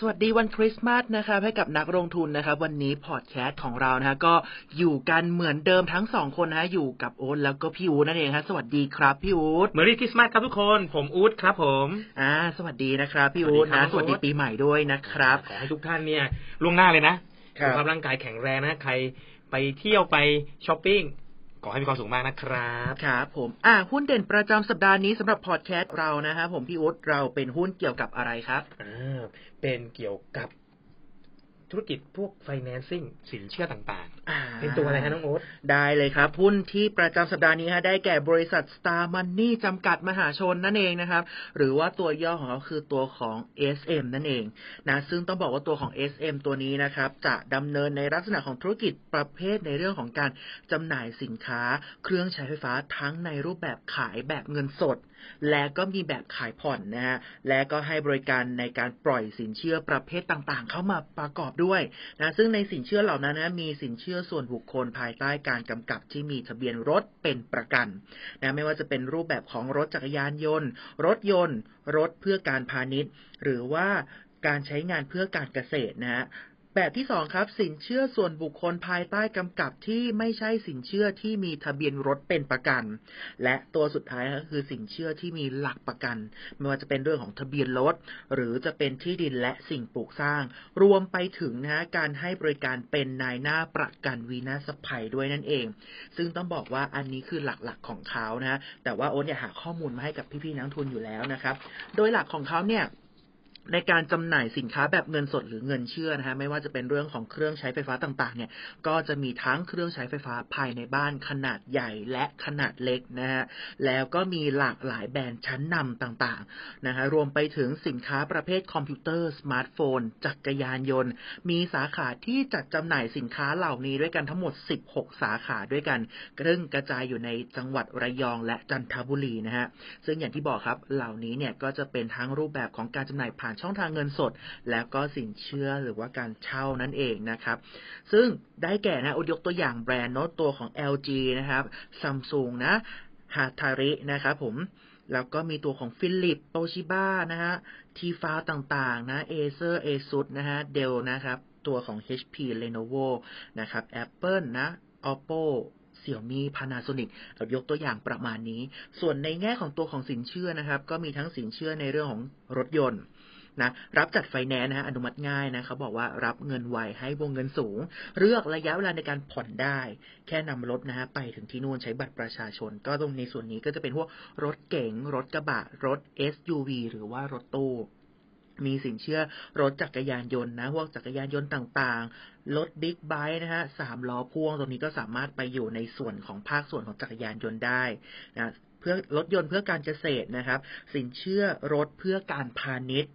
สวัสดีวันคริสต์มาสนะครับให้กับนักลงทุนนะครับวันนี้พอดแคสต์ของเรานะฮะก็อยู่กันเหมือนเดิมทั้งสองคนนะฮะอยู่กับโอ๊ตแล้วก็พี่อู๊ดนั่นเองฮะสวัสดีครับพี่อู๊ด Merry Christmas ครับทุกคนผมอู๊ดครับผมอ่าสวัสดีนะครับพี่อู๊ดสวัสดีครันะบสวัสดีโอ๊ตปีใหม่ด้วยนะครับขอให้ทุกท่านเนี่ยล่วงหน้าเลยนะครับสุขภาพร่างกายแข็งแรงนะใครไปเที่ยวไปช้อปปิ้ง ขอให้มีความสุขมากนะครับครับผมอ่าหุ้นเด่นประจำสัปดาห์นี้สำหรับพอดแคสต์เรานะฮะผมพี่อุ๊ดเราเป็นหุ้นเกี่ยวกับอะไรครับอ่าเป็นเกี่ยวกับ ธุรกิจพวก financing สินเชื่อต่างอ่าๆเป็นตัวอะไรฮะน้องโอ๊ตได้เลยครับ หุ้นที่ประจำสัปดาห์นี้ฮะได้แก่บริษัท Star Money จำกัดมหาชนนั่นเองนะครับ หรือว่าตัวย่อของเขาคือตัวของ SM นั่นเองนะซึ่งต้องบอกว่าตัวของ SM ตัวนี้นะครับ จะดำเนินในลักษณะของธุรกิจประเภทในเรื่องของการจำหน่ายสินค้า เครื่องใช้ไฟฟ้าทั้งในรูปแบบขายแบบเงินสด และก็มีแบบขายผ่อนนะฮะและก็ให้บริการในการปล่อยสินเชื่อประเภทต่างๆ เข้ามาประกอบด้วยนะซึ่งในสินเชื่อเหล่านั้นนะมีสินเชื่อส่วนบุคคลภายใต้การกำกับที่มีทะเบียนรถเป็นประกันนะไม่ว่าจะเป็นรูปแบบของรถจักรยานยนต์ รถยนต์ รถเพื่อการพาณิชย์ หรือว่าการใช้งานเพื่อการเกษตรนะฮะ แบบที่สองครับ สินเชื่อส่วนบุคคลภายใต้กำกับที่ไม่ใช่สินเชื่อที่มีทะเบียนรถเป็นประกัน และตัวสุดท้ายก็คือสินเชื่อที่มีหลักประกัน ไม่ว่าจะเป็นเรื่องของทะเบียนรถหรือจะเป็นที่ดินและสิ่งปลูกสร้าง รวมไปถึงนะการให้บริการเป็นนายหน้าประกันวีนาสภัยด้วยนั่นเอง ซึ่งต้องบอกว่าอันนี้คือหลักๆของเขานะ แต่ว่าโอ๊ตเนี่ยหาข้อมูลมาให้กับพี่ๆนักทุนอยู่แล้วนะครับ โดยหลักของเขาเนี่ย ในการจำหน่ายสินค้าแบบเงินสดหรือเงินเชื่อนะฮะไม่ว่าจะเป็นเรื่องของเครื่องใช้ไฟฟ้าต่างๆ เนี่ยก็จะมีทั้งเครื่องใช้ไฟฟ้าภายในบ้านขนาดใหญ่และขนาดเล็กนะฮะแล้วก็มีหลากหลายแบรนด์ชั้นนำต่างๆนะฮะรวมไปถึงสินค้าประเภทคอมพิวเตอร์สมาร์ทโฟน จักรยานยนต์ มีสาขาที่จัดจำหน่ายสินค้าเหล่านี้ด้วยกันทั้งหมด 16 สาขาด้วยกันกรึ่งกระจายอยู่ในจังหวัดระยองและจันทบุรีนะฮะซึ่งอย่างที่บอกครับเหล่านี้เนี่ยก็จะเป็นทั้งรูปแบบของการจำหน่ายผ่านช่องทางเงินสด แล้วก็สินเชื่อหรือว่าการเช่านั่นเองนะครับ ซึ่งได้แก่นะอุยกตัวอย่างแบรนด์โน้ตตัวของ LG นะครับ Samsung นะฮาทารินะครับผมแล้วก็มีตัวของฟิลิปโตชิบ้านะฮะทีฟ้าต่างๆนะ Acer ASUS นะฮะ Dell นะครับตัวของ HP Lenovo นะครับ Apple นะ Oppo Xiaomi Panasonic เรายกตัวอย่างประมาณนี้ ส่วนในแง่ของตัวของสินเชื่อนะครับ ก็มีทั้งสินเชื่อในเรื่องของรถยนต์ นะรับจัดไฟแนนซ์นะฮะอนุมัติง่ายนะเขาบอกว่ารับเงินไวให้วงเงินสูง เลือกระยะเวลาในการผ่อนได้ แค่นำรถนะฮะไปถึงที่นู่นใช้บัตรประชาชน ก็ตรงในส่วนนี้ก็จะเป็นพวกรถเก๋งรถกระบะ รถ SUV หรือว่ารถตู้มีสินเชื่อรถจักรยานยนต์นะพวกจักรยานยนต์ต่างๆ รถบิ๊กไบค์นะฮะสามล้อพ่วงตรงนี้ก็สามารถไปอยู่ในส่วนของภาคส่วนของจักรยานยนต์ได้นะเพื่อรถยนต์เพื่อการเกษตรนะครับ สินเชื่อรถเพื่อการพาณิชย์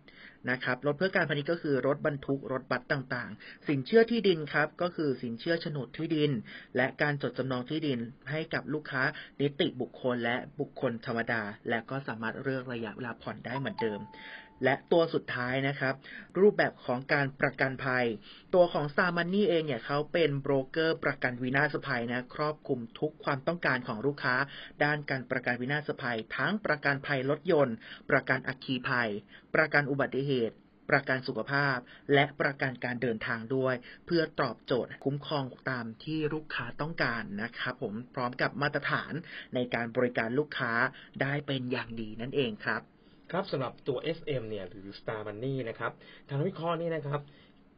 นะครับรถเพื่อการพาณิชย์ก็คือรถบรรทุกรถบัสต่างๆ สินเชื่อที่ดินครับก็คือสินเชื่อโฉนดที่ดิน และการจดจำนองที่ดินให้กับลูกค้านิติบุคคลและบุคคลธรรมดา และก็สามารถเลือกระยะเวลาผ่อนได้เหมือนเดิม และตัวสุดท้ายนะครับ รูปแบบของการประกันภัย ตัวของ Star Money เองเนี่ยเขาเป็นโบรกเกอร์ประกันวินาศภัยนะครอบคลุมทุกความต้องการของลูกค้า ด้านการประกันวินาศภัย ทั้งประกันภัยรถยนต์ ประกันอัคคีภัย ประกันอุบัติเหตุประกันสุขภาพและประกันการเดินทางด้วย เพื่อตอบโจทย์คุ้มครองตามที่ลูกค้าต้องการนะครับผมพร้อมกับมาตรฐานในการบริการลูกค้าได้เป็นอย่างดีนั่นเองครับ ครับสำหรับตัว SM เนี่ยหรือ Star Money นะครับทางวิเคราะห์นี่นะครับ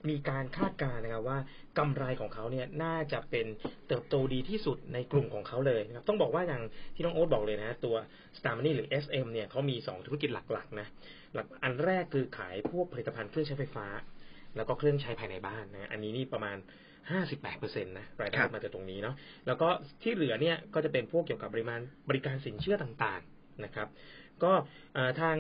มีการคาดการณ์นะครับว่ากำไรของเขาเนี่ยน่าจะเป็นเติบโตดีที่สุดในกลุ่มของเขาเลยนะครับต้องบอกว่าอย่างที่น้องโอ๊ตบอกเลยนะตัว Star Money หรือ SM เนี่ยเขามี 2 ธุรกิจหลักๆนะหลักอันแรกคือขายพวกผลิตภัณฑ์เครื่องใช้ไฟฟ้า แล้วก็เครื่องใช้ภายในบ้านนะอันนี้นี่ประมาณ58%นะรายได้ครับมาจากตรงนี้เนาะแล้วก็ที่เหลือเนี่ยก็จะเป็นพวกเกี่ยวกับบริมาณบริการสินเชื่อต่างๆนะครับ ก็ทาง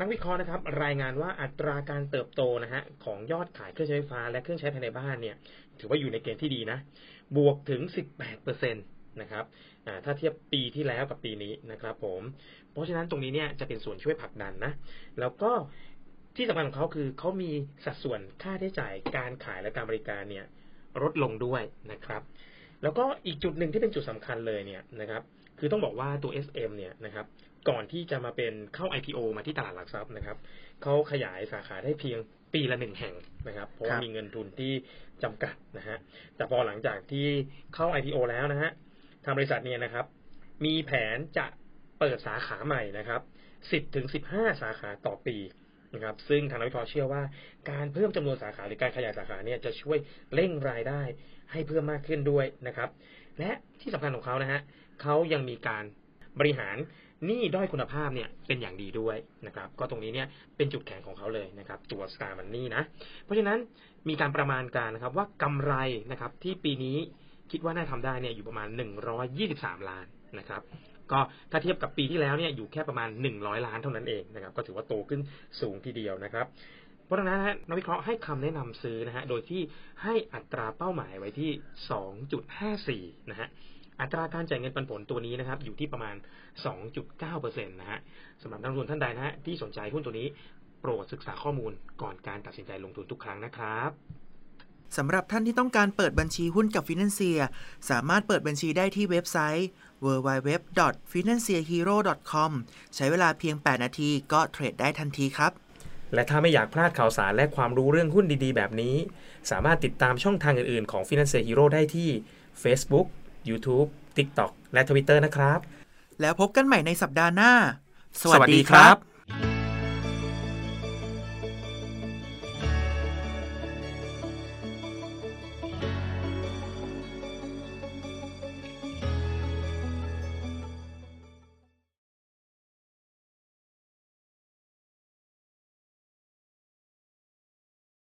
นักวิเคราะห์นะครับ รายงานว่าอัตราการเติบโตนะฮะของยอดขายเครื่องใช้ไฟฟ้าและเครื่องใช้ภายในบ้านเนี่ย ถือว่าอยู่ในเกณฑ์ที่ดีนะ บวกถึง 18%นะครับถ้าเทียบปีที่แล้วกับปีนี้นะครับ ผม เพราะฉะนั้นตรงนี้เนี่ยจะเป็นส่วนช่วยผลักดันนะ แล้วก็ที่สำคัญของเขาคือเขามีสัดส่วนค่าใช้จ่ายการขายและการบริการเนี่ยลดลงด้วยนะครับ แล้วก็อีกจุดหนึ่งที่เป็นจุดสำคัญเลยเนี่ยนะครับ คือต้องบอกว่าตัว SM เนี่ยนะครับ ก่อนที่จะมาเป็นเข้า IPO มาที่ตลาดหลักทรัพย์นะครับเขาขยายสาขาได้เพียงปีละหนึ่งแห่งนะครับ เพราะมีเงินทุนที่จำกัดนะฮะแต่พอหลังจากที่เข้า IPO แล้วนะฮะทางบริษัทเนี่ยนะครับ มีแผนจะเปิดสาขาใหม่นะครับ10ถึง15สาขาต่อปีนะครับ ซึ่งทางนักวิเคราะห์เชื่อว่าการเพิ่มจำนวนสาขาหรือการขยายสาขาเนี่ยจะช่วยเร่งรายได้ให้เพิ่มมากขึ้นด้วยนะครับ และที่สำคัญของเขานะฮะเขายังมีการบริหาร หนี้ด้อยคุณภาพเนี่ยเป็นอย่างดีด้วยนะครับ ก็ตรงนี้เนี่ยเป็นจุดแข็งของเขาเลยนะครับ ตัว Star Money นะ เพราะฉะนั้นมีการประมาณการนะครับว่ากำไรนะครับที่ปีนี้คิดว่าน่าทำได้เนี่ยอยู่ประมาณ 123 ล้านนะครับก็ถ้าเทียบกับปีที่แล้วเนี่ยอยู่แค่ประมาณ 100 ล้านเท่านั้นเองนะครับ ก็ถือว่าโตขึ้นสูงทีเดียวนะครับ เพราะฉะนั้นนักวิเคราะห์ให้คำแนะนำซื้อนะฮะโดยที่ให้อัตราเป้าหมายไว้ที่ 2.54 นะฮะ อัตราการจ่ายเงินปันผลตัวนี้นะครับอยู่ที่ประมาณ 2.9%นะฮะสำหรับนักลงทุนท่านใดนะฮะที่สนใจหุ้นตัวนี้โปรดศึกษาข้อมูลก่อนการตัดสินใจลงทุนทุกครั้งนะครับสำหรับท่านที่ต้องการเปิดบัญชีหุ้นกับฟินแลนเซียสามารถเปิดบัญชีได้ที่เว็บไซต์ www.financehero.com ใช้เวลาเพียง 8 นาทีก็เทรดได้ทันทีครับ และถ้าไม่อยากพลาดข่าวสารและความรู้เรื่องหุ้นดีๆ แบบนี้ สามารถติดตามช่องทางอื่นๆ ของ Finance Hero ได้ที่ Facebook YouTube TikTok และ Twitter นะครับ แล้วพบกันใหม่ในสัปดาห์หน้า สวัสดีครับ